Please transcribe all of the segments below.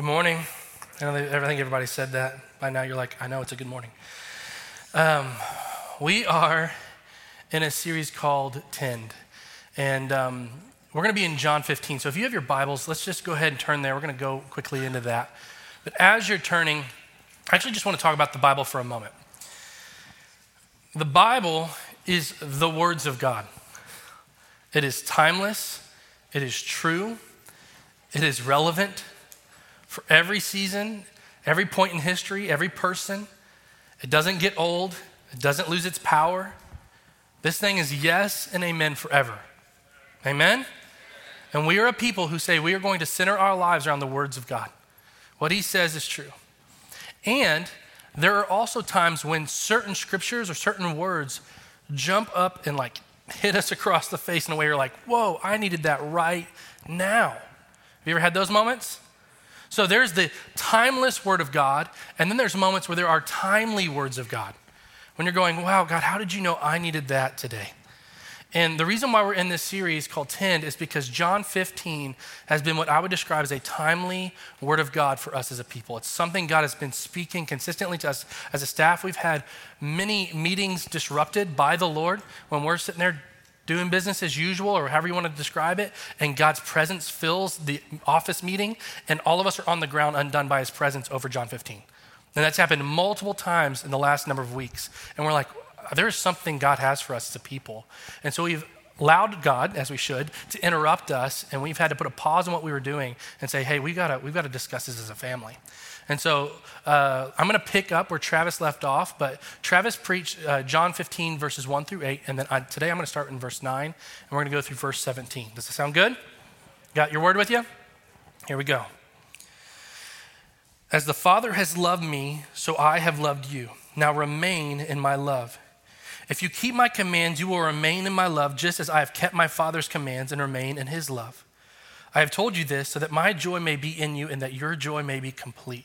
Good morning. I I think everybody said that. By now, you're like, I know it's a good morning. Um, we are in a series called Tend. And um, we're going to be in John 15. So if you have your Bibles, let's just go ahead and turn there. We're going to go quickly into that. But as you're turning, I actually just want to talk about the Bible for a moment. The Bible is the words of God. It is timeless, it is true, it is relevant for every season, every point in history, every person. It doesn't get old, it doesn't lose its power. This thing is yes and amen forever. Amen? And we are a people who say we are going to center our lives around the words of God. What he says is true. And there are also times when certain scriptures or certain words jump up and like hit us across the face in a way you're like, whoa, I needed that right now. Have you ever had those moments? So there's the timeless word of God, and then there's moments where there are timely words of God. When you're going, wow, God, how did you know I needed that today? And the reason why we're in this series called Tend is because John 15 has been what I would describe as a timely word of God for us as a people. It's something God has been speaking consistently to us as a staff. We've had many meetings disrupted by the Lord when we're sitting there doing business as usual or however you want to describe it, and God's presence fills the office meeting, and all of us are on the ground undone by his presence over John 15. And that's happened multiple times in the last number of weeks. And we're like, there is something God has for us as a people. And so we've allowed God, as we should, to interrupt us, and we've had to put a pause on what we were doing and say, hey, we gotta, we've got to discuss this as a family. And so uh, I'm going to pick up where Travis left off, but Travis preached uh, John 15, verses 1 through 8, and then I, today I'm going to start in verse 9, and we're going to go through verse 17. Does that sound good? Got your word with you? Here we go. As the Father has loved me, so I have loved you. Now remain in my love. If you keep my commands, you will remain in my love, just as I have kept my Father's commands and remain in his love. I have told you this so that my joy may be in you and that your joy may be complete.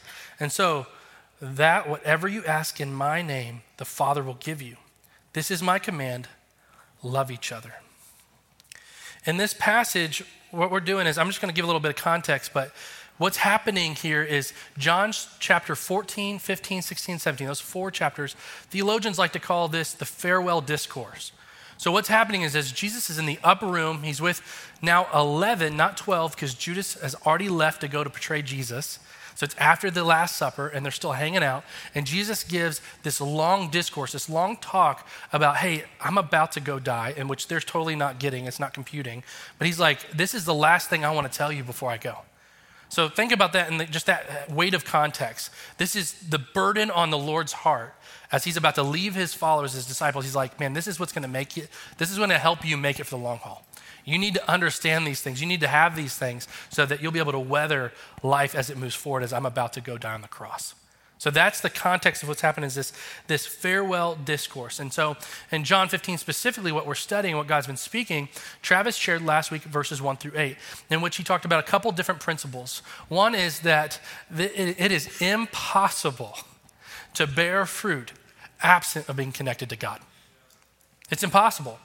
And so, that whatever you ask in my name, the Father will give you. This is my command love each other. In this passage, what we're doing is, I'm just going to give a little bit of context, but what's happening here is John chapter 14, 15, 16, 17, those four chapters, theologians like to call this the farewell discourse. So what's happening is as Jesus is in the upper room, he's with now 11, not 12, because Judas has already left to go to betray Jesus. So it's after the Last Supper, and they're still hanging out. And Jesus gives this long discourse, this long talk about, hey, I'm about to go die, in which they're totally not getting, it's not computing. But he's like, this is the last thing I want to tell you before I go. So think about that and just that weight of context. This is the burden on the Lord's heart as he's about to leave his followers, his disciples. He's like, man, this is what's going to make you, this is going to help you make it for the long haul. You need to understand these things. You need to have these things so that you'll be able to weather life as it moves forward, as I'm about to go down the cross. So that's the context of what's happening is this, this farewell discourse. And so in John 15, specifically what we're studying, what God's been speaking, Travis shared last week verses 1 through 8, in which he talked about a couple different principles. One is that it is impossible to bear fruit absent of being connected to God. It's impossible.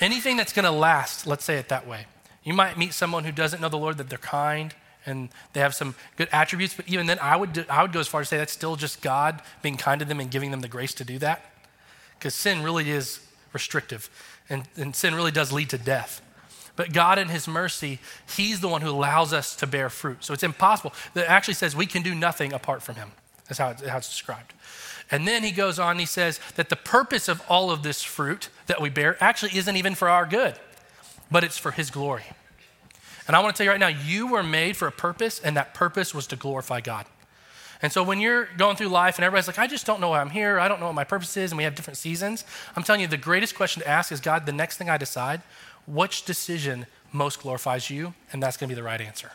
Anything that's going to last, let's say it that way. You might meet someone who doesn't know the Lord, that they're kind and they have some good attributes, but even then, I would, do, I would go as far as to say that's still just God being kind to them and giving them the grace to do that. Because sin really is restrictive, and, and sin really does lead to death. But God, in His mercy, He's the one who allows us to bear fruit. So it's impossible. It actually says we can do nothing apart from Him. That's how it's, how it's described. And then he goes on, he says that the purpose of all of this fruit that we bear actually isn't even for our good, but it's for his glory. And I want to tell you right now, you were made for a purpose, and that purpose was to glorify God. And so when you're going through life and everybody's like, I just don't know why I'm here, I don't know what my purpose is, and we have different seasons, I'm telling you, the greatest question to ask is God, the next thing I decide, which decision most glorifies you? And that's going to be the right answer.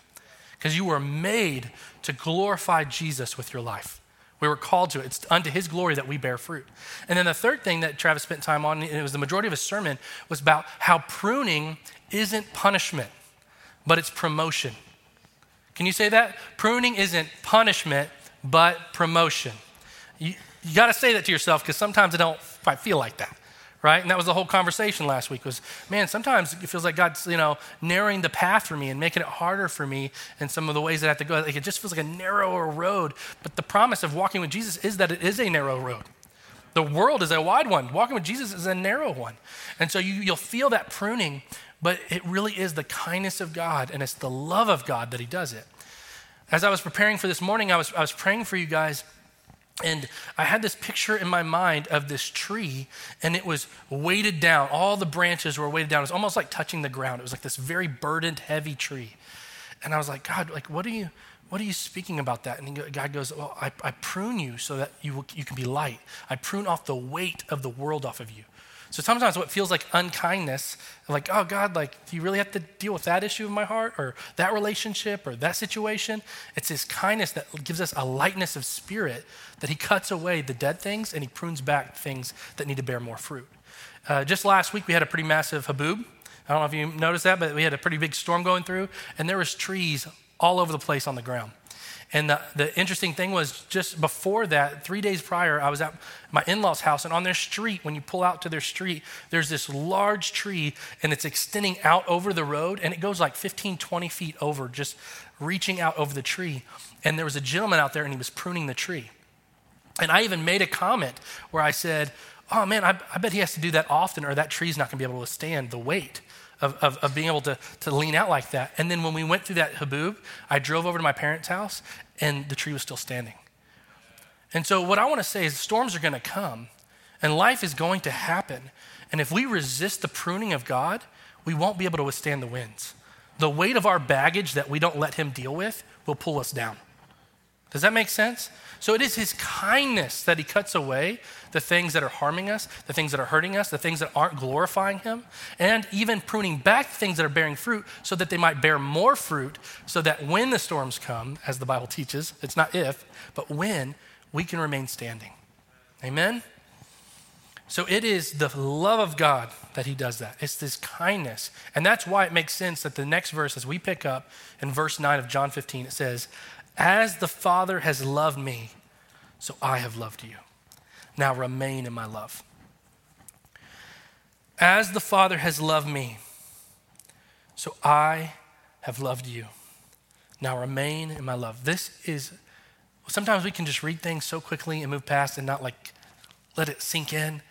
Because you were made to glorify Jesus with your life. We were called to it. It's unto his glory that we bear fruit. And then the third thing that Travis spent time on, and it was the majority of his sermon, was about how pruning isn't punishment, but it's promotion. Can you say that? Pruning isn't punishment, but promotion. You, you got to say that to yourself because sometimes I don't quite feel like that right? And that was the whole conversation last week was, man, sometimes it feels like God's, you know, narrowing the path for me and making it harder for me in some of the ways that I have to go. Like it just feels like a narrower road. But the promise of walking with Jesus is that it is a narrow road. The world is a wide one. Walking with Jesus is a narrow one. And so you, you'll feel that pruning, but it really is the kindness of God and it's the love of God that He does it. As I was preparing for this morning, I was, I was praying for you guys and I had this picture in my mind of this tree, and it was weighted down. All the branches were weighted down. It was almost like touching the ground. It was like this very burdened, heavy tree. And I was like, God, like, what are you, what are you speaking about that? And God goes, Well, I, I prune you so that you, you can be light. I prune off the weight of the world off of you. So sometimes what feels like unkindness, like, oh God, like, do you really have to deal with that issue in my heart or that relationship or that situation? It's his kindness that gives us a lightness of spirit that he cuts away the dead things and he prunes back things that need to bear more fruit. Uh, just last week, we had a pretty massive haboob. I don't know if you noticed that, but we had a pretty big storm going through, and there was trees all over the place on the ground. And the, the interesting thing was just before that, three days prior, I was at my in law's house, and on their street, when you pull out to their street, there's this large tree, and it's extending out over the road, and it goes like 15, 20 feet over, just reaching out over the tree. And there was a gentleman out there, and he was pruning the tree. And I even made a comment where I said, Oh man, I, I bet he has to do that often, or that tree's not going to be able to withstand the weight of, of, of, being able to, to lean out like that. And then when we went through that haboob, I drove over to my parents' house and the tree was still standing. And so, what I want to say is storms are going to come and life is going to happen. And if we resist the pruning of God, we won't be able to withstand the winds. The weight of our baggage that we don't let Him deal with will pull us down. Does that make sense? So it is His kindness that He cuts away the things that are harming us, the things that are hurting us, the things that aren't glorifying Him, and even pruning back things that are bearing fruit so that they might bear more fruit, so that when the storms come, as the Bible teaches, it's not if, but when, we can remain standing. Amen? So it is the love of God that He does that. It's this kindness. And that's why it makes sense that the next verse, as we pick up in verse 9 of John 15, it says, as the Father has loved me, so I have loved you. Now remain in my love. As the Father has loved me, so I have loved you. Now remain in my love. This is, sometimes we can just read things so quickly and move past and not like let it sink in,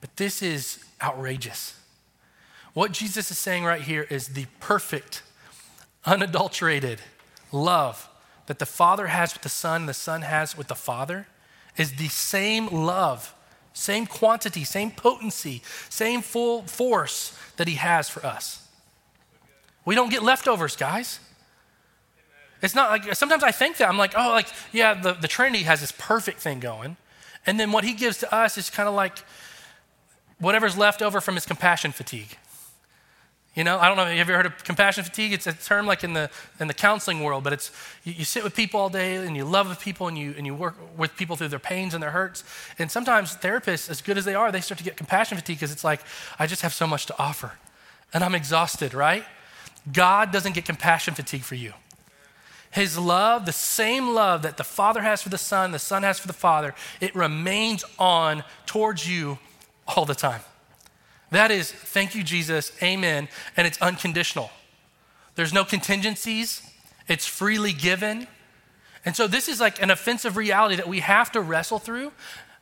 but this is outrageous. What Jesus is saying right here is the perfect, unadulterated love that the Father has with the Son, the Son has with the Father, is the same love, same quantity, same potency, same full force that He has for us. We don't get leftovers, guys. It's not like sometimes I think that I'm like, oh, like, yeah, the, the Trinity has this perfect thing going. And then what he gives to us is kind of like whatever's left over from his compassion fatigue. You know, I don't know, have you ever heard of compassion fatigue? It's a term like in the, in the counseling world, but it's you, you, sit with people all day and you love with people and you, and you work with people through their pains and their hurts. And sometimes therapists, as good as they are, they start to get compassion fatigue because it's like, I just have so much to offer and I'm exhausted, right? God doesn't get compassion fatigue for you. His love, the same love that the Father has for the Son, the Son has for the Father, it remains on towards you all the time. That is, thank you, Jesus, amen, and it's unconditional. There's no contingencies, it's freely given. And so this is like an offensive reality that we have to wrestle through.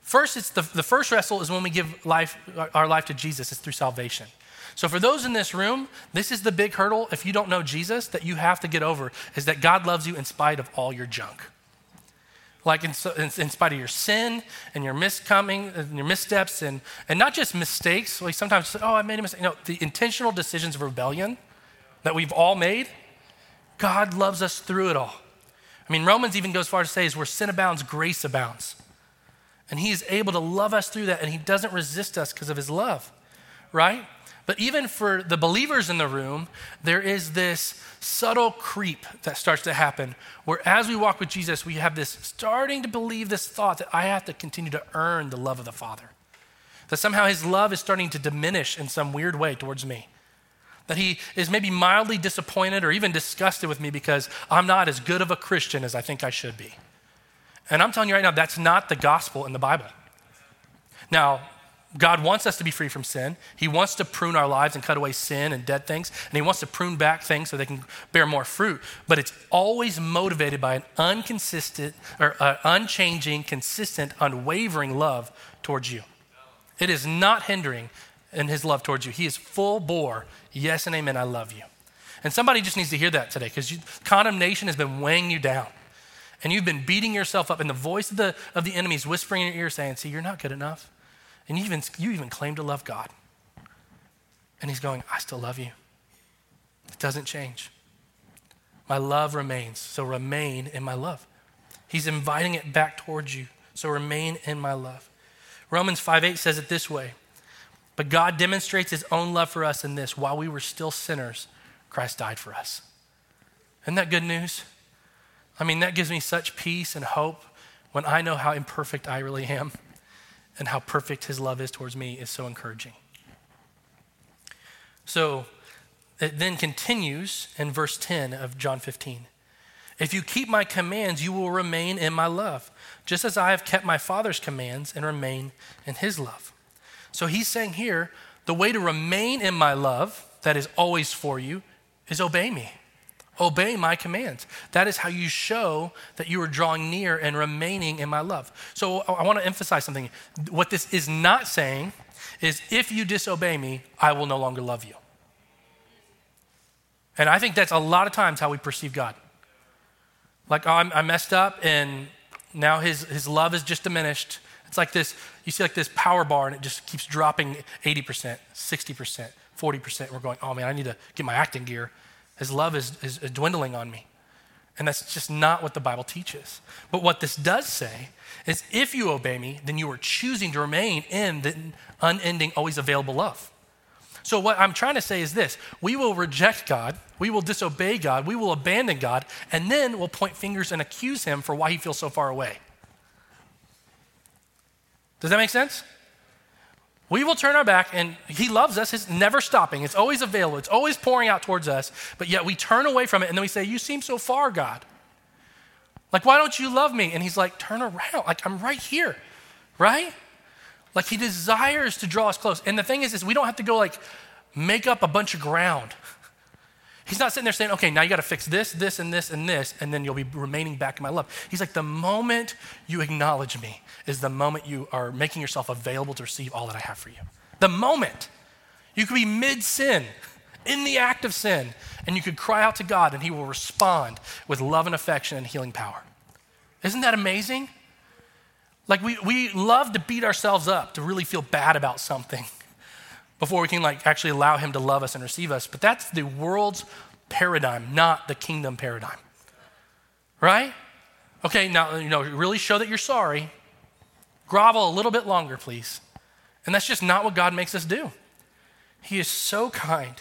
First, it's the, the first wrestle is when we give life, our life to Jesus, it's through salvation. So, for those in this room, this is the big hurdle, if you don't know Jesus, that you have to get over is that God loves you in spite of all your junk like in, in, in, spite of your sin and your miscoming and your missteps and, and not just mistakes like sometimes oh i made a mistake. No the intentional decisions of rebellion that we've all made god loves us through it all. I mean romans even goes far to say is where sin abounds grace abounds. And he is able to love us through that and he doesn't resist us because of his love right But even for the believers in the room, there is this subtle creep that starts to happen where as we walk with Jesus, we have this starting to believe this thought that I have to continue to earn the love of the Father. That somehow his love is starting to diminish in some weird way towards me. That he is maybe mildly disappointed or even disgusted with me because I'm not as good of a Christian as I think I should be. And I'm telling you right now, that's not the gospel in the Bible. Now, God wants us to be free from sin. He wants to prune our lives and cut away sin and dead things. And He wants to prune back things so they can bear more fruit. But it's always motivated by an unconsistent or uh, unchanging, consistent, unwavering love towards you. It is not hindering in His love towards you. He is full bore. Yes and amen. I love you. And somebody just needs to hear that today because condemnation has been weighing you down. And you've been beating yourself up, and the voice of the, of the enemy is whispering in your ear saying, See, you're not good enough. And you even, you even claim to love God. And he's going, I still love you. It doesn't change. My love remains. So remain in my love. He's inviting it back towards you. So remain in my love. Romans 5 8 says it this way But God demonstrates his own love for us in this while we were still sinners, Christ died for us. Isn't that good news? I mean, that gives me such peace and hope when I know how imperfect I really am and how perfect his love is towards me is so encouraging. So it then continues in verse 10 of John 15. If you keep my commands, you will remain in my love, just as I have kept my Father's commands and remain in his love. So he's saying here, the way to remain in my love, that is always for you, is obey me. Obey my commands. That is how you show that you are drawing near and remaining in my love. So I want to emphasize something. What this is not saying is if you disobey me, I will no longer love you. And I think that's a lot of times how we perceive God. Like, oh, i messed up and now his, his love is just diminished. It's like this you see, like this power bar and it just keeps dropping 80%, 60%, 40%. We're going, oh man, I need to get my acting gear. His love is, is dwindling on me. And that's just not what the Bible teaches. But what this does say is if you obey me, then you are choosing to remain in the unending, always available love. So, what I'm trying to say is this we will reject God, we will disobey God, we will abandon God, and then we'll point fingers and accuse Him for why He feels so far away. Does that make sense? We will turn our back, and He loves us. It's never stopping. It's always available. It's always pouring out towards us. But yet we turn away from it, and then we say, You seem so far, God. Like, why don't you love me? And He's like, Turn around. Like, I'm right here, right? Like, He desires to draw us close. And the thing is, is we don't have to go like make up a bunch of ground. He's not sitting there saying, okay, now you got to fix this, this, and this, and this, and then you'll be remaining back in my love. He's like, the moment you acknowledge me is the moment you are making yourself available to receive all that I have for you. The moment. You could be mid sin, in the act of sin, and you could cry out to God, and He will respond with love and affection and healing power. Isn't that amazing? Like, we, we love to beat ourselves up, to really feel bad about something before we can like actually allow him to love us and receive us. But that's the world's paradigm, not the kingdom paradigm. Right? Okay, now, you know, really show that you're sorry. Grovel a little bit longer, please. And that's just not what God makes us do. He is so kind.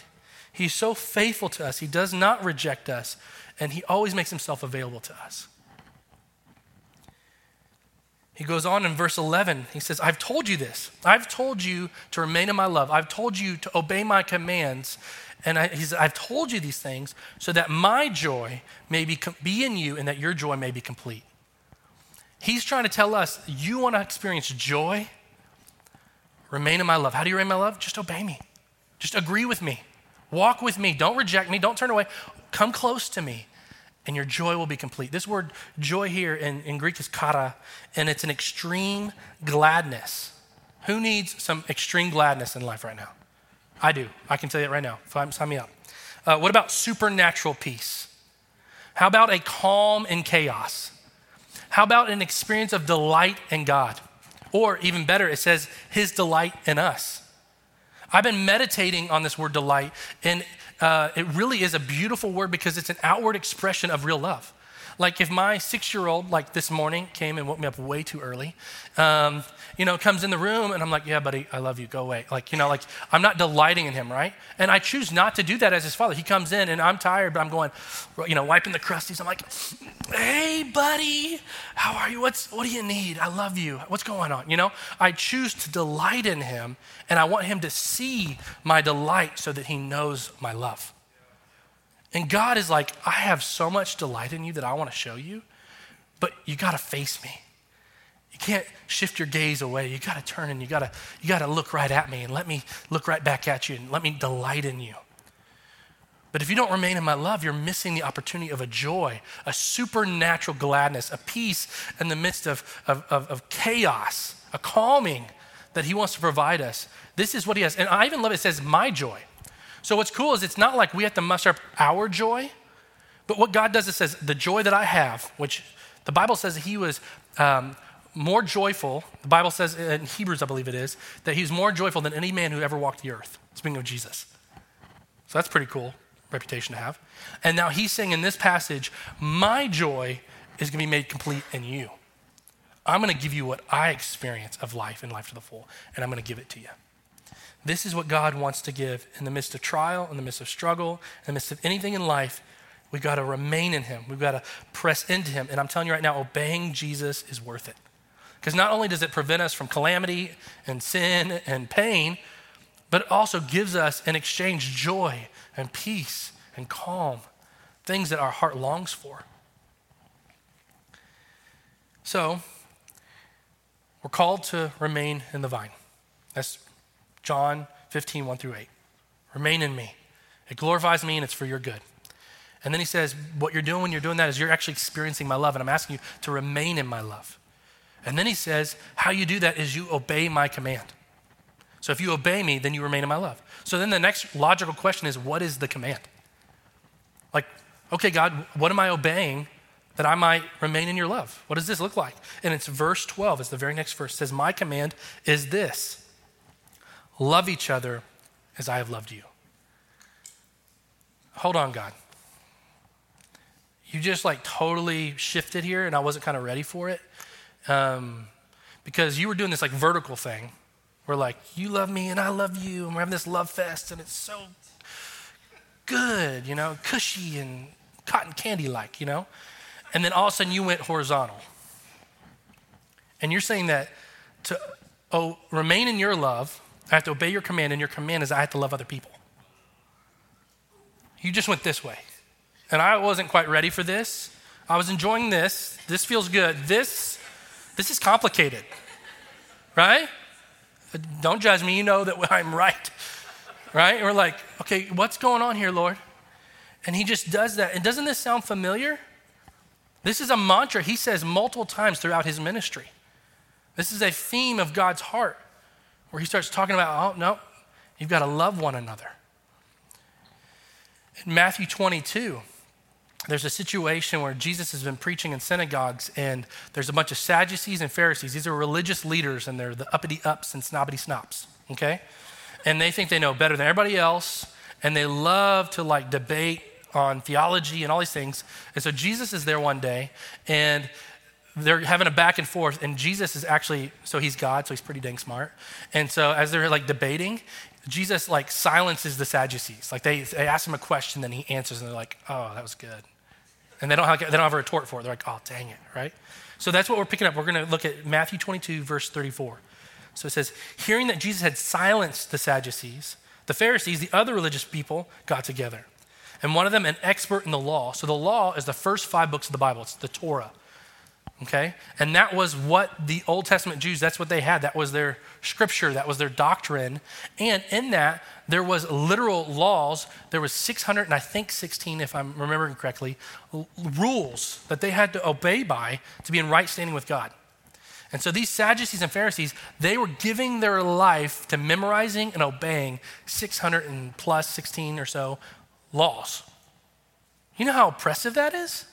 He's so faithful to us. He does not reject us, and He always makes Himself available to us. He goes on in verse 11. He says, I've told you this. I've told you to remain in my love. I've told you to obey my commands. And I, I've told you these things so that my joy may be, be in you and that your joy may be complete. He's trying to tell us, you want to experience joy? Remain in my love. How do you remain in my love? Just obey me. Just agree with me. Walk with me. Don't reject me. Don't turn away. Come close to me and your joy will be complete. This word joy here in, in Greek is kara, and it's an extreme gladness. Who needs some extreme gladness in life right now? I do. I can tell you right now. Sign me up. Uh, what about supernatural peace? How about a calm in chaos? How about an experience of delight in God? Or even better, it says his delight in us. I've been meditating on this word delight, and uh, it really is a beautiful word because it's an outward expression of real love. Like if my six-year-old, like this morning, came and woke me up way too early, um, you know, comes in the room and I'm like, yeah, buddy, I love you, go away. Like, you know, like I'm not delighting in him, right? And I choose not to do that as his father. He comes in and I'm tired, but I'm going, you know, wiping the crusties. I'm like, hey, buddy, how are you? What's, what do you need? I love you. What's going on? You know, I choose to delight in him and I want him to see my delight so that he knows my love. And God is like, I have so much delight in you that I want to show you, but you got to face me. You can't shift your gaze away. You got to turn and you got to you got to look right at me and let me look right back at you and let me delight in you. But if you don't remain in my love, you're missing the opportunity of a joy, a supernatural gladness, a peace in the midst of, of, of, of chaos, a calming that he wants to provide us. This is what he has. And I even love it, it says, my joy. So what's cool is it's not like we have to muster up our joy, but what God does is says, the joy that I have, which the Bible says he was um, more joyful. The Bible says in Hebrews, I believe it is, that he's more joyful than any man who ever walked the earth. Speaking of Jesus. So that's pretty cool reputation to have. And now he's saying in this passage, my joy is going to be made complete in you. I'm going to give you what I experience of life and life to the full, and I'm going to give it to you. This is what God wants to give in the midst of trial, in the midst of struggle, in the midst of anything in life. We've got to remain in Him. We've got to press into Him. And I'm telling you right now, obeying Jesus is worth it. Because not only does it prevent us from calamity and sin and pain, but it also gives us in exchange joy and peace and calm, things that our heart longs for. So, we're called to remain in the vine. That's John 15, 1 through 8. Remain in me. It glorifies me and it's for your good. And then he says, What you're doing when you're doing that is you're actually experiencing my love, and I'm asking you to remain in my love. And then he says, How you do that is you obey my command. So if you obey me, then you remain in my love. So then the next logical question is, What is the command? Like, okay, God, what am I obeying that I might remain in your love? What does this look like? And it's verse 12, it's the very next verse. It says, My command is this Love each other as I have loved you. Hold on, God. You just like totally shifted here, and I wasn't kind of ready for it. Um, because you were doing this like vertical thing where like, you love me and I love you, and we're having this love fest, and it's so good, you know, cushy and cotton candy like, you know? And then all of a sudden you went horizontal. And you're saying that to oh, remain in your love, I have to obey your command, and your command is I have to love other people. You just went this way. And I wasn't quite ready for this. I was enjoying this. This feels good. This, this is complicated. Right? Don't judge me. You know that I'm right. Right? And we're like, okay, what's going on here, Lord? And he just does that. And doesn't this sound familiar? This is a mantra he says multiple times throughout his ministry. This is a theme of God's heart where he starts talking about, oh, no, you've got to love one another. In Matthew 22, there's a situation where Jesus has been preaching in synagogues, and there's a bunch of Sadducees and Pharisees. These are religious leaders, and they're the uppity ups and snobbity snops, okay? And they think they know better than everybody else, and they love to like debate on theology and all these things. And so Jesus is there one day, and they're having a back and forth, and Jesus is actually, so he's God, so he's pretty dang smart. And so as they're like debating, Jesus like silences the Sadducees. Like they, they ask him a question, then he answers, and they're like, oh, that was good. And they don't have, they don't have a retort for it. They're like, oh, dang it, right? So that's what we're picking up. We're going to look at Matthew 22, verse 34. So it says, hearing that Jesus had silenced the Sadducees, the Pharisees, the other religious people, got together. And one of them, an expert in the law. So the law is the first five books of the Bible, it's the Torah okay? And that was what the Old Testament Jews, that's what they had. That was their scripture, that was their doctrine. And in that, there was literal laws. There was 600 and I think 16 if I'm remembering correctly, l- rules that they had to obey by to be in right standing with God. And so these Sadducees and Pharisees, they were giving their life to memorizing and obeying 600 and plus 16 or so laws. You know how oppressive that is?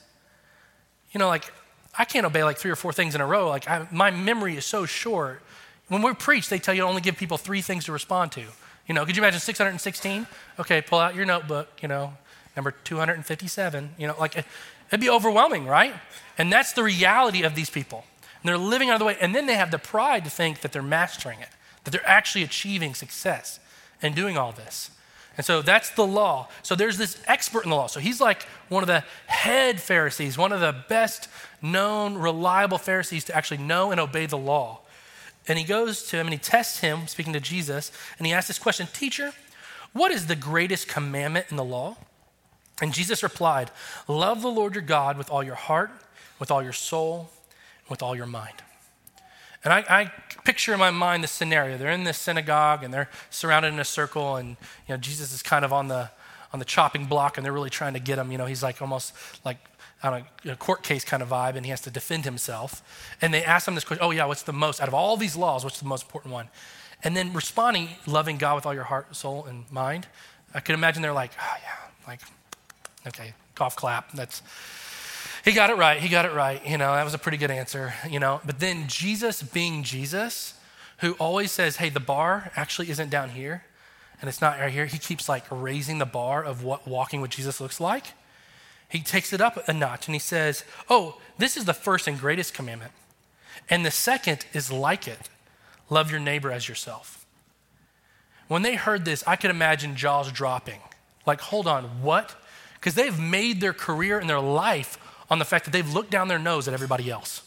You know, like I can't obey like three or four things in a row. Like I, my memory is so short. When we preach, they tell you only give people three things to respond to. You know, could you imagine 616? Okay, pull out your notebook. You know, number 257. You know, like It'd be overwhelming, right? And that's the reality of these people. And they're living out of the way. And then they have the pride to think that they're mastering it, that they're actually achieving success and doing all this. And so that's the law. So there's this expert in the law. So he's like one of the head Pharisees, one of the best known, reliable Pharisees to actually know and obey the law. And he goes to him and he tests him, speaking to Jesus, and he asks this question Teacher, what is the greatest commandment in the law? And Jesus replied, Love the Lord your God with all your heart, with all your soul, with all your mind. And I, I, picture in my mind the scenario. They're in this synagogue and they're surrounded in a circle, and you know, Jesus is kind of on the on the chopping block, and they're really trying to get him. You know, he's like almost like on a, court case kind of vibe, and he has to defend himself. And they ask him this question: Oh yeah, what's the most out of all these laws? What's the most important one? And then responding, loving God with all your heart, soul, and mind. I could imagine they're like, Oh yeah, like okay, golf clap. That's he got it right. He got it right. You know, that was a pretty good answer, you know. But then Jesus being Jesus, who always says, hey, the bar actually isn't down here and it's not right here. He keeps like raising the bar of what walking with Jesus looks like. He takes it up a notch and he says, oh, this is the first and greatest commandment. And the second is like it love your neighbor as yourself. When they heard this, I could imagine jaws dropping. Like, hold on, what? Because they've made their career and their life on the fact that they've looked down their nose at everybody else.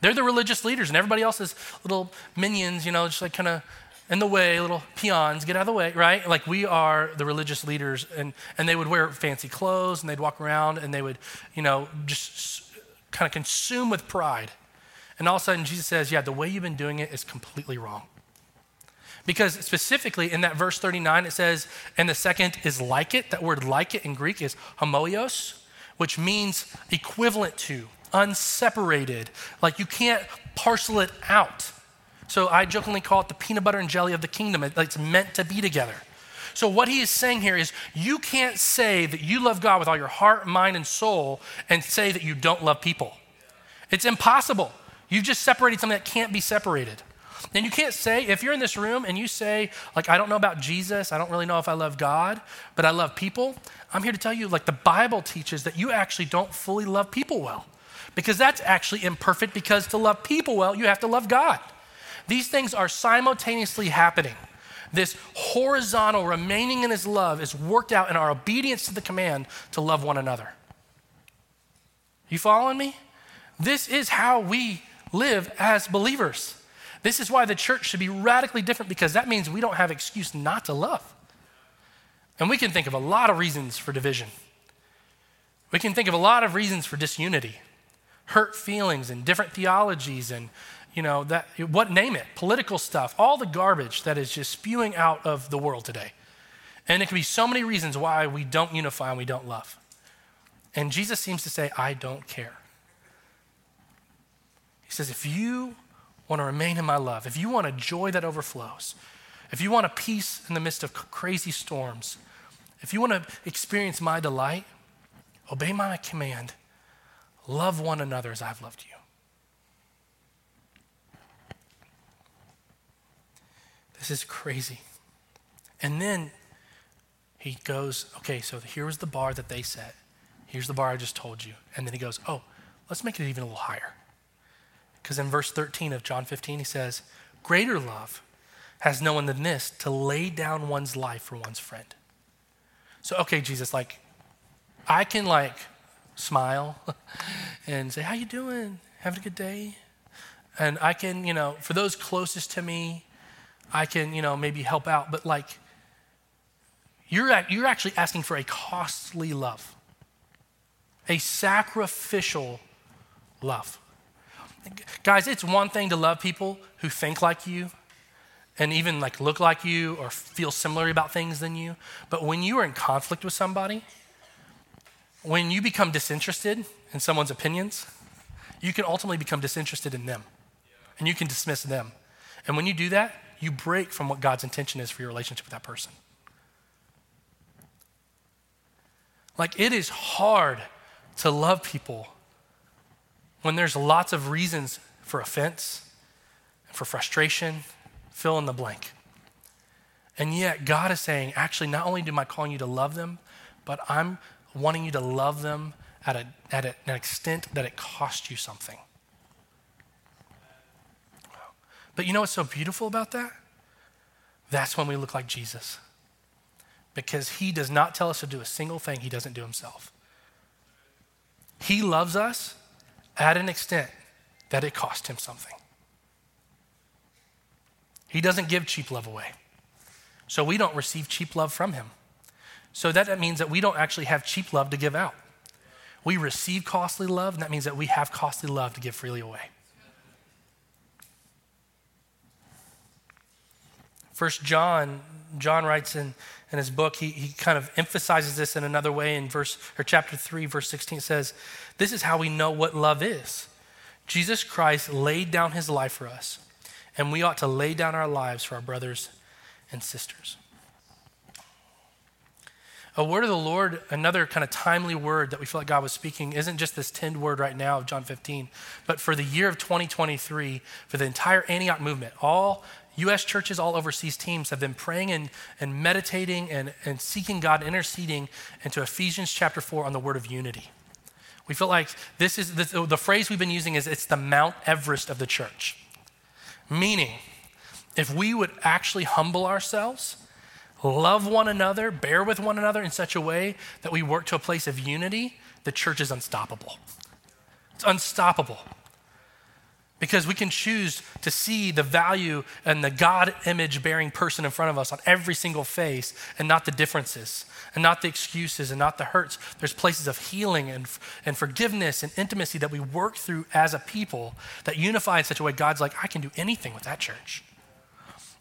They're the religious leaders, and everybody else is little minions, you know, just like kind of in the way, little peons, get out of the way, right? Like we are the religious leaders, and, and they would wear fancy clothes, and they'd walk around, and they would, you know, just kind of consume with pride. And all of a sudden, Jesus says, Yeah, the way you've been doing it is completely wrong. Because specifically in that verse 39, it says, and the second is like it. That word like it in Greek is homoios which means equivalent to, unseparated. Like you can't parcel it out. So I jokingly call it the peanut butter and jelly of the kingdom. It's meant to be together. So what he is saying here is you can't say that you love God with all your heart, mind, and soul and say that you don't love people. It's impossible. You've just separated something that can't be separated. And you can't say, if you're in this room and you say, like, I don't know about Jesus, I don't really know if I love God, but I love people, I'm here to tell you, like, the Bible teaches that you actually don't fully love people well. Because that's actually imperfect, because to love people well, you have to love God. These things are simultaneously happening. This horizontal remaining in his love is worked out in our obedience to the command to love one another. You following me? This is how we live as believers. This is why the church should be radically different because that means we don't have excuse not to love. And we can think of a lot of reasons for division. We can think of a lot of reasons for disunity, hurt feelings and different theologies and you know that what name it, political stuff, all the garbage that is just spewing out of the world today. And it can be so many reasons why we don't unify and we don't love. And Jesus seems to say, I don't care. He says, if you want to remain in my love, if you want a joy that overflows, if you want a peace in the midst of crazy storms, if you want to experience my delight, obey my command, love one another as I've loved you. This is crazy. And then he goes, okay, so here's the bar that they set. Here's the bar I just told you. And then he goes, oh, let's make it even a little higher. Because in verse 13 of John 15, he says, Greater love has no one than this to lay down one's life for one's friend. So, okay, Jesus, like, I can like smile and say, How you doing? Having a good day? And I can, you know, for those closest to me, I can, you know, maybe help out. But like, you're, you're actually asking for a costly love, a sacrificial love. Guys, it's one thing to love people who think like you and even like look like you or feel similar about things than you. But when you are in conflict with somebody, when you become disinterested in someone's opinions, you can ultimately become disinterested in them and you can dismiss them. And when you do that, you break from what God's intention is for your relationship with that person. Like, it is hard to love people when there's lots of reasons for offense, for frustration, fill in the blank. And yet, God is saying, actually, not only am I calling you to love them, but I'm wanting you to love them at, a, at a, an extent that it cost you something. But you know what's so beautiful about that? That's when we look like Jesus. Because he does not tell us to do a single thing he doesn't do himself. He loves us at an extent that it cost him something. He doesn't give cheap love away. So we don't receive cheap love from him. So that means that we don't actually have cheap love to give out. We receive costly love, and that means that we have costly love to give freely away. First John, John writes in, in his book, he, he kind of emphasizes this in another way in verse or chapter 3, verse 16 says, This is how we know what love is. Jesus Christ laid down his life for us, and we ought to lay down our lives for our brothers and sisters. A word of the Lord, another kind of timely word that we feel like God was speaking, isn't just this tend word right now of John 15, but for the year of 2023, for the entire Antioch movement, all U.S. churches, all overseas teams have been praying and, and meditating and, and seeking God, interceding into Ephesians chapter 4 on the word of unity. We feel like this is the, the phrase we've been using is it's the Mount Everest of the church. Meaning, if we would actually humble ourselves, love one another, bear with one another in such a way that we work to a place of unity, the church is unstoppable. It's unstoppable. Because we can choose to see the value and the God image bearing person in front of us on every single face and not the differences and not the excuses and not the hurts. There's places of healing and, and forgiveness and intimacy that we work through as a people that unify in such a way God's like, I can do anything with that church.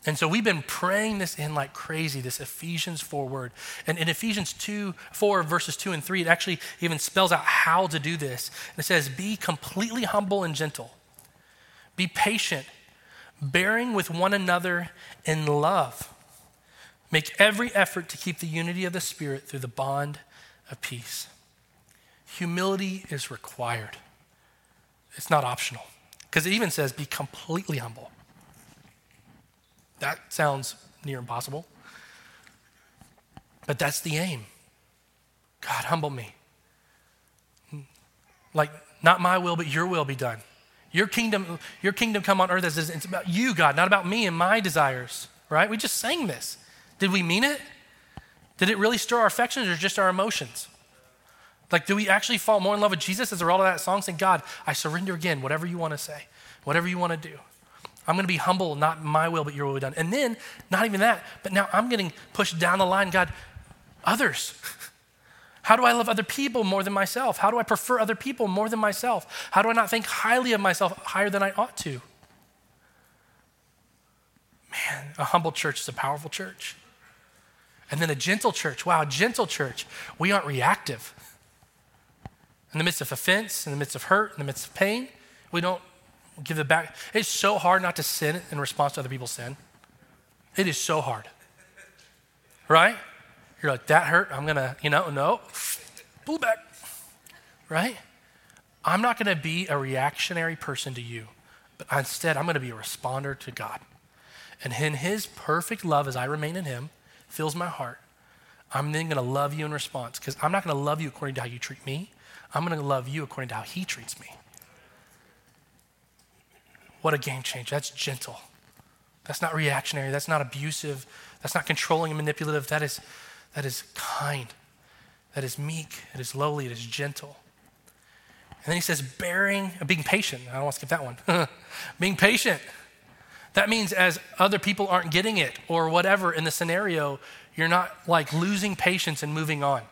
And so we've been praying this in like crazy, this Ephesians 4 word. And in Ephesians 2, 4, verses 2 and 3, it actually even spells out how to do this. And it says, Be completely humble and gentle be patient, bearing with one another in love. Make every effort to keep the unity of the Spirit through the bond of peace. Humility is required, it's not optional. Because it even says, be completely humble. That sounds near impossible. But that's the aim. God, humble me. Like, not my will, but your will be done. Your kingdom, your kingdom come on earth as it's about you, God, not about me and my desires, right? We just sang this. Did we mean it? Did it really stir our affections or just our emotions? Like, do we actually fall more in love with Jesus as a result of that song saying, God, I surrender again, whatever you want to say, whatever you want to do. I'm going to be humble, not my will, but your will be done. And then, not even that, but now I'm getting pushed down the line, God, others. How do I love other people more than myself? How do I prefer other people more than myself? How do I not think highly of myself higher than I ought to? Man, a humble church is a powerful church. And then a gentle church. Wow, gentle church. We aren't reactive. In the midst of offense, in the midst of hurt, in the midst of pain, we don't give it back. It's so hard not to sin in response to other people's sin. It is so hard. Right? You're like, that hurt. I'm going to, you know, no, pull back. Right? I'm not going to be a reactionary person to you, but instead, I'm going to be a responder to God. And in His perfect love, as I remain in Him, fills my heart. I'm then going to love you in response because I'm not going to love you according to how you treat me. I'm going to love you according to how He treats me. What a game changer. That's gentle. That's not reactionary. That's not abusive. That's not controlling and manipulative. That is that is kind, that is meek, that is lowly, that is gentle. And then he says, bearing, being patient. I don't want to skip that one. being patient. That means as other people aren't getting it or whatever in the scenario, you're not like losing patience and moving on.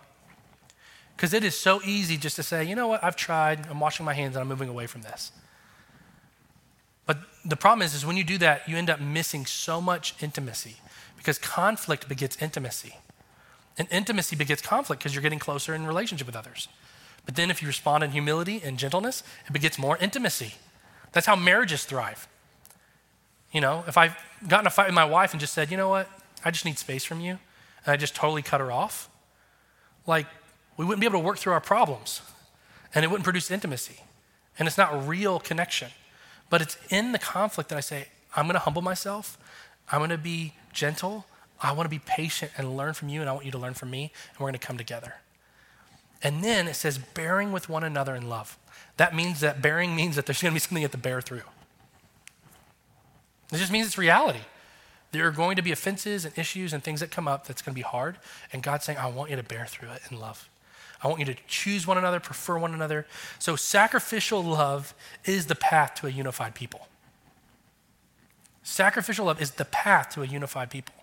Because it is so easy just to say, you know what, I've tried, I'm washing my hands and I'm moving away from this. But the problem is, is when you do that, you end up missing so much intimacy because conflict begets intimacy. And intimacy begets conflict because you're getting closer in relationship with others. But then if you respond in humility and gentleness, it begets more intimacy. That's how marriages thrive. You know, if I've gotten a fight with my wife and just said, you know what, I just need space from you, and I just totally cut her off, like, we wouldn't be able to work through our problems, and it wouldn't produce intimacy. And it's not real connection. But it's in the conflict that I say, I'm going to humble myself, I'm going to be gentle, I want to be patient and learn from you, and I want you to learn from me, and we're going to come together. And then it says, bearing with one another in love. That means that bearing means that there's going to be something you have to bear through. It just means it's reality. There are going to be offenses and issues and things that come up that's going to be hard. And God's saying, I want you to bear through it in love. I want you to choose one another, prefer one another. So, sacrificial love is the path to a unified people. Sacrificial love is the path to a unified people.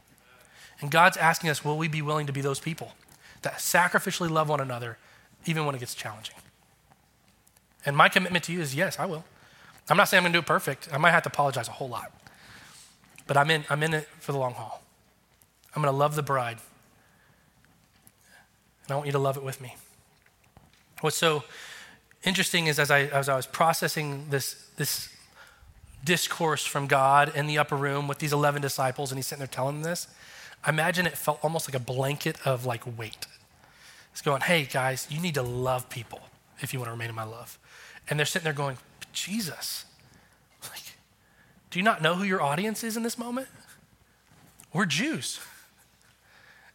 And God's asking us, will we be willing to be those people that sacrificially love one another, even when it gets challenging? And my commitment to you is yes, I will. I'm not saying I'm going to do it perfect. I might have to apologize a whole lot. But I'm in, I'm in it for the long haul. I'm going to love the bride. And I want you to love it with me. What's so interesting is as I, as I was processing this, this discourse from God in the upper room with these 11 disciples, and he's sitting there telling them this, I imagine it felt almost like a blanket of like weight. It's going, hey guys, you need to love people if you want to remain in my love. And they're sitting there going, Jesus, like, do you not know who your audience is in this moment? We're Jews.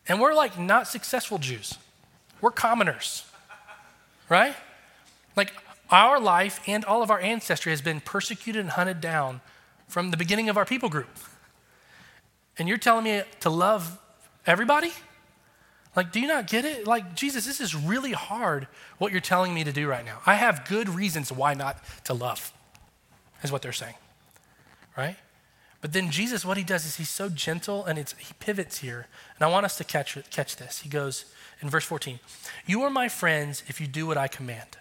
And we're like not successful Jews. We're commoners, right? Like our life and all of our ancestry has been persecuted and hunted down from the beginning of our people group. And you're telling me to love everybody? Like, do you not get it? Like, Jesus, this is really hard what you're telling me to do right now. I have good reasons why not to love, is what they're saying, right? But then Jesus, what he does is he's so gentle and it's he pivots here. And I want us to catch, catch this. He goes in verse 14 You are my friends if you do what I command.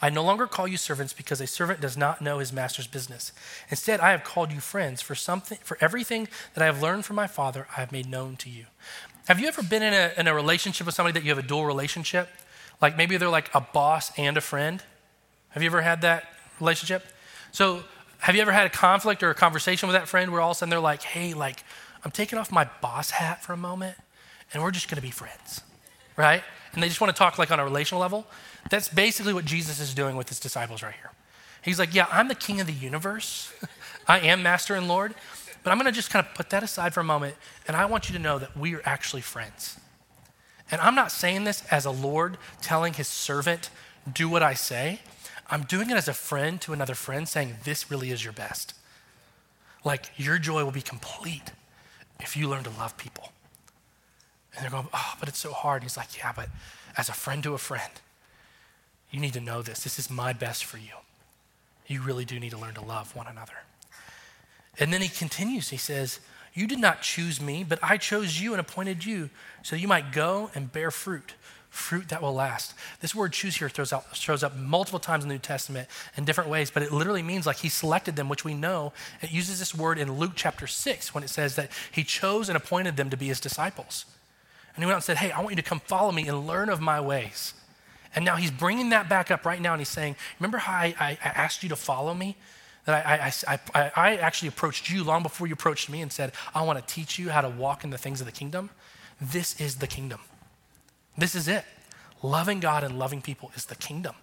I no longer call you servants because a servant does not know his master's business. Instead, I have called you friends for something for everything that I have learned from my father I have made known to you. Have you ever been in a, in a relationship with somebody that you have a dual relationship? Like maybe they're like a boss and a friend? Have you ever had that relationship? So, have you ever had a conflict or a conversation with that friend where all of a sudden they're like, hey, like, I'm taking off my boss hat for a moment and we're just gonna be friends, right? And they just wanna talk like on a relational level. That's basically what Jesus is doing with his disciples right here. He's like, yeah, I'm the king of the universe, I am master and Lord, but I'm going to just kind of put that aside for a moment, and I want you to know that we are actually friends. And I'm not saying this as a Lord telling his servant, do what I say. I'm doing it as a friend to another friend saying, this really is your best. Like, your joy will be complete if you learn to love people. And they're going, oh, but it's so hard. And he's like, yeah, but as a friend to a friend, you need to know this. This is my best for you. You really do need to learn to love one another. And then he continues, he says, You did not choose me, but I chose you and appointed you so you might go and bear fruit, fruit that will last. This word choose here throws out, shows up multiple times in the New Testament in different ways, but it literally means like he selected them, which we know. It uses this word in Luke chapter 6 when it says that he chose and appointed them to be his disciples. And he went out and said, Hey, I want you to come follow me and learn of my ways. And now he's bringing that back up right now and he's saying, Remember how I, I, I asked you to follow me? that I, I, I, I, actually approached you long before you approached me and said, I want to teach you how to walk in the things of the kingdom. This is the kingdom. This is it. Loving God and loving people is the kingdom.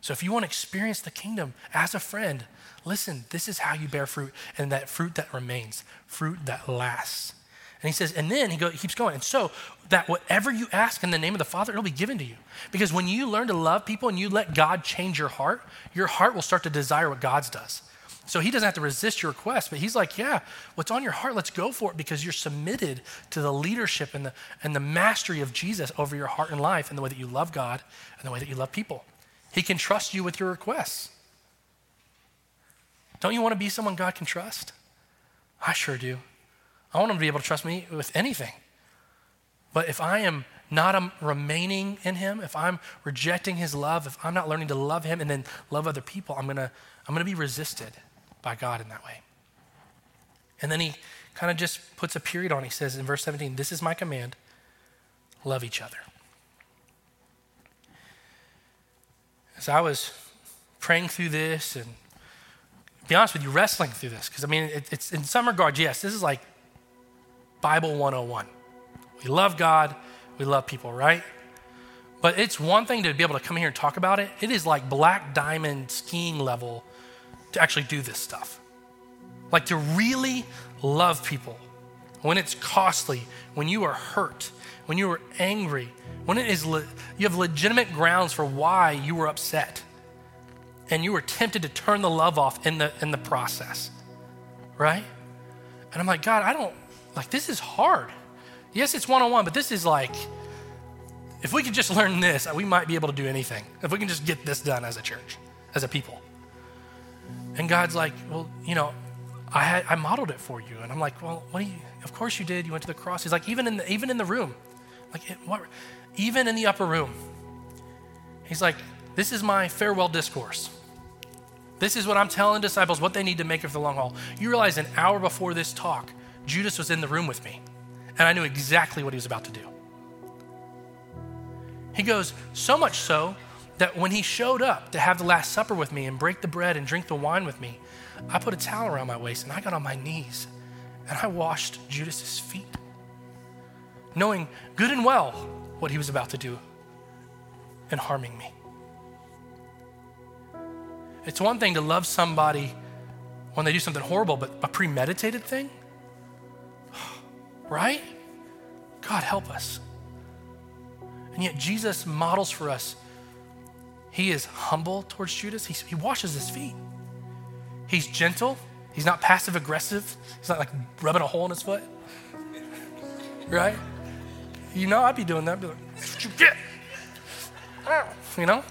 So if you want to experience the kingdom as a friend, listen, this is how you bear fruit, and that fruit that remains, fruit that lasts. And he says, and then he, go, he keeps going. And so that whatever you ask in the name of the Father, it'll be given to you. Because when you learn to love people and you let God change your heart, your heart will start to desire what God's does. So he doesn't have to resist your request, but he's like, yeah, what's on your heart, let's go for it because you're submitted to the leadership and the, and the mastery of Jesus over your heart and life and the way that you love God and the way that you love people. He can trust you with your requests. Don't you want to be someone God can trust? I sure do. I want him to be able to trust me with anything. But if I am not um, remaining in him, if I'm rejecting his love, if I'm not learning to love him and then love other people, I'm going to I'm going to be resisted by God in that way. And then he kind of just puts a period on. He says in verse 17, This is my command love each other. As I was praying through this and be honest with you, wrestling through this, because I mean, it, it's in some regards, yes, this is like Bible 101. We love God, we love people, right? But it's one thing to be able to come here and talk about it. It is like black diamond skiing level to actually do this stuff. Like to really love people when it's costly, when you are hurt, when you are angry, when it is le- you have legitimate grounds for why you were upset, and you were tempted to turn the love off in the in the process, right? And I'm like, God, I don't like this is hard. Yes, it's one on one, but this is like, if we could just learn this, we might be able to do anything. If we can just get this done as a church, as a people. And God's like, well, you know, I had I modeled it for you, and I'm like, well, what do you? Of course you did. You went to the cross. He's like, even in the, even in the room, like what, even in the upper room. He's like, this is my farewell discourse. This is what I'm telling disciples what they need to make it for the long haul. You realize an hour before this talk, Judas was in the room with me, and I knew exactly what he was about to do. He goes, so much so that when he showed up to have the Last Supper with me and break the bread and drink the wine with me, I put a towel around my waist and I got on my knees and I washed Judas's feet, knowing good and well what he was about to do and harming me. It's one thing to love somebody when they do something horrible, but a premeditated thing? Right? God help us. And yet, Jesus models for us. He is humble towards Judas, he, he washes his feet. He's gentle, he's not passive aggressive, he's not like rubbing a hole in his foot. Right? You know, I'd be doing that. I'd be like, what you get. You know?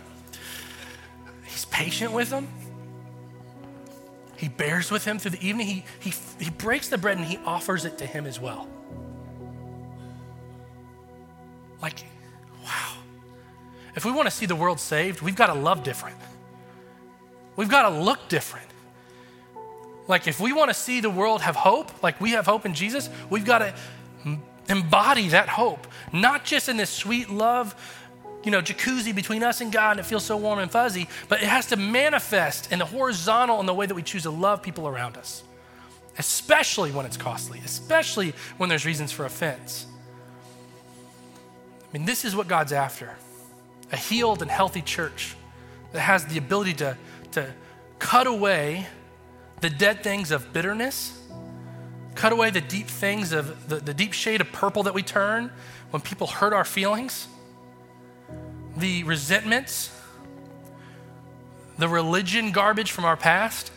He's patient with him. He bears with him through the evening. He, he, he breaks the bread and he offers it to him as well. Like, wow. If we want to see the world saved, we've got to love different. We've got to look different. Like, if we want to see the world have hope, like we have hope in Jesus, we've got to embody that hope, not just in this sweet love you know, jacuzzi between us and God and it feels so warm and fuzzy, but it has to manifest in the horizontal in the way that we choose to love people around us, especially when it's costly, especially when there's reasons for offense. I mean, this is what God's after a healed and healthy church that has the ability to, to cut away the dead things of bitterness, cut away the deep things of the, the deep shade of purple that we turn when people hurt our feelings the resentments, the religion garbage from our past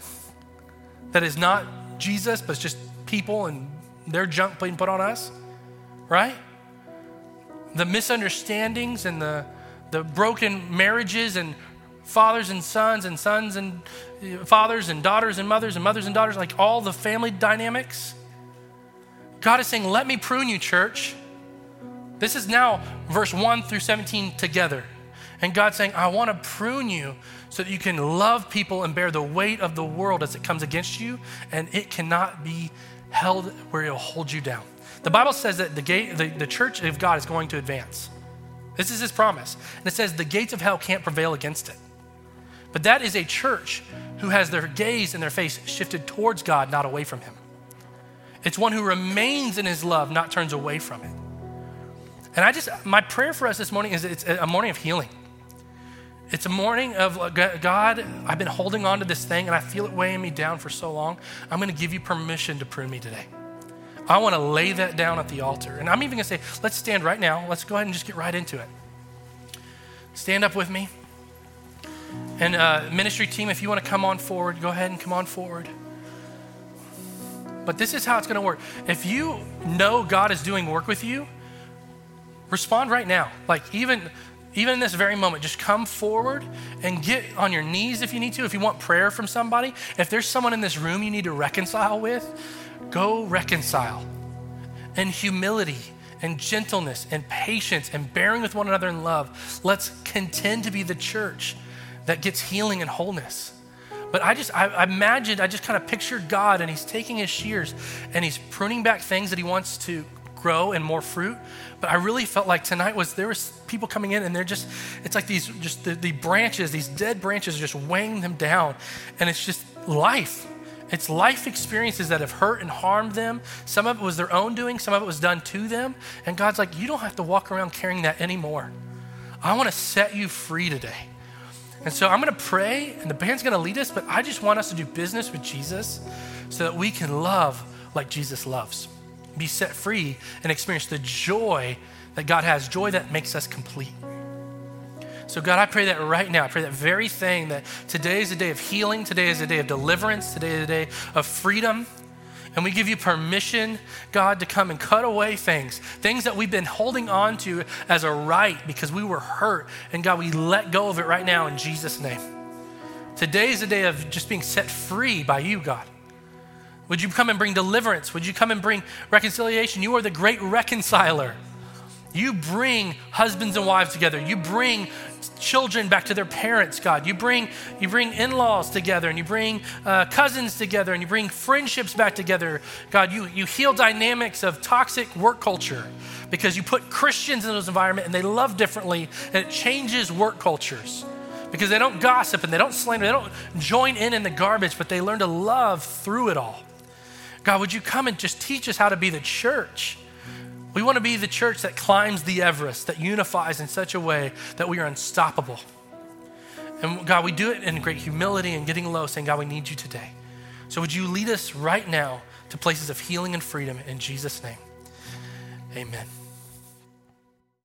that is not Jesus, but it's just people and their junk being put on us, right? The misunderstandings and the, the broken marriages and fathers and sons and sons and uh, fathers and daughters and mothers and mothers and daughters, like all the family dynamics. God is saying, Let me prune you, church. This is now verse 1 through 17 together. And God's saying, I want to prune you so that you can love people and bear the weight of the world as it comes against you, and it cannot be held where it'll hold you down. The Bible says that the, gate, the, the church of God is going to advance. This is his promise. And it says the gates of hell can't prevail against it. But that is a church who has their gaze and their face shifted towards God, not away from him. It's one who remains in his love, not turns away from it. And I just, my prayer for us this morning is it's a morning of healing. It's a morning of uh, God, I've been holding on to this thing and I feel it weighing me down for so long. I'm going to give you permission to prune me today. I want to lay that down at the altar. And I'm even going to say, let's stand right now. Let's go ahead and just get right into it. Stand up with me. And uh, ministry team, if you want to come on forward, go ahead and come on forward. But this is how it's going to work. If you know God is doing work with you, Respond right now. Like even even in this very moment, just come forward and get on your knees if you need to. If you want prayer from somebody, if there's someone in this room you need to reconcile with, go reconcile. And humility and gentleness and patience and bearing with one another in love, let's contend to be the church that gets healing and wholeness. But I just, I, imagined, I just kind of pictured God and He's taking His shears and He's pruning back things that He wants to grow and more fruit. But I really felt like tonight was there was people coming in and they're just, it's like these, just the, the branches, these dead branches are just weighing them down. And it's just life. It's life experiences that have hurt and harmed them. Some of it was their own doing, some of it was done to them. And God's like, you don't have to walk around carrying that anymore. I want to set you free today. And so I'm going to pray, and the band's going to lead us, but I just want us to do business with Jesus so that we can love like Jesus loves. be set free and experience the joy that God has, joy that makes us complete. So, God, I pray that right now. I pray that very thing that today is a day of healing, today is a day of deliverance, today is a day of freedom. And we give you permission, God, to come and cut away things, things that we've been holding on to as a right because we were hurt. And God, we let go of it right now in Jesus' name. Today is a day of just being set free by you, God. Would you come and bring deliverance? Would you come and bring reconciliation? You are the great reconciler. You bring husbands and wives together. You bring children back to their parents, God. You bring, you bring in laws together and you bring uh, cousins together and you bring friendships back together. God, you, you heal dynamics of toxic work culture because you put Christians in those environments and they love differently and it changes work cultures because they don't gossip and they don't slander, they don't join in in the garbage, but they learn to love through it all. God, would you come and just teach us how to be the church? We want to be the church that climbs the Everest, that unifies in such a way that we are unstoppable. And God, we do it in great humility and getting low, saying, God, we need you today. So would you lead us right now to places of healing and freedom in Jesus' name? Amen.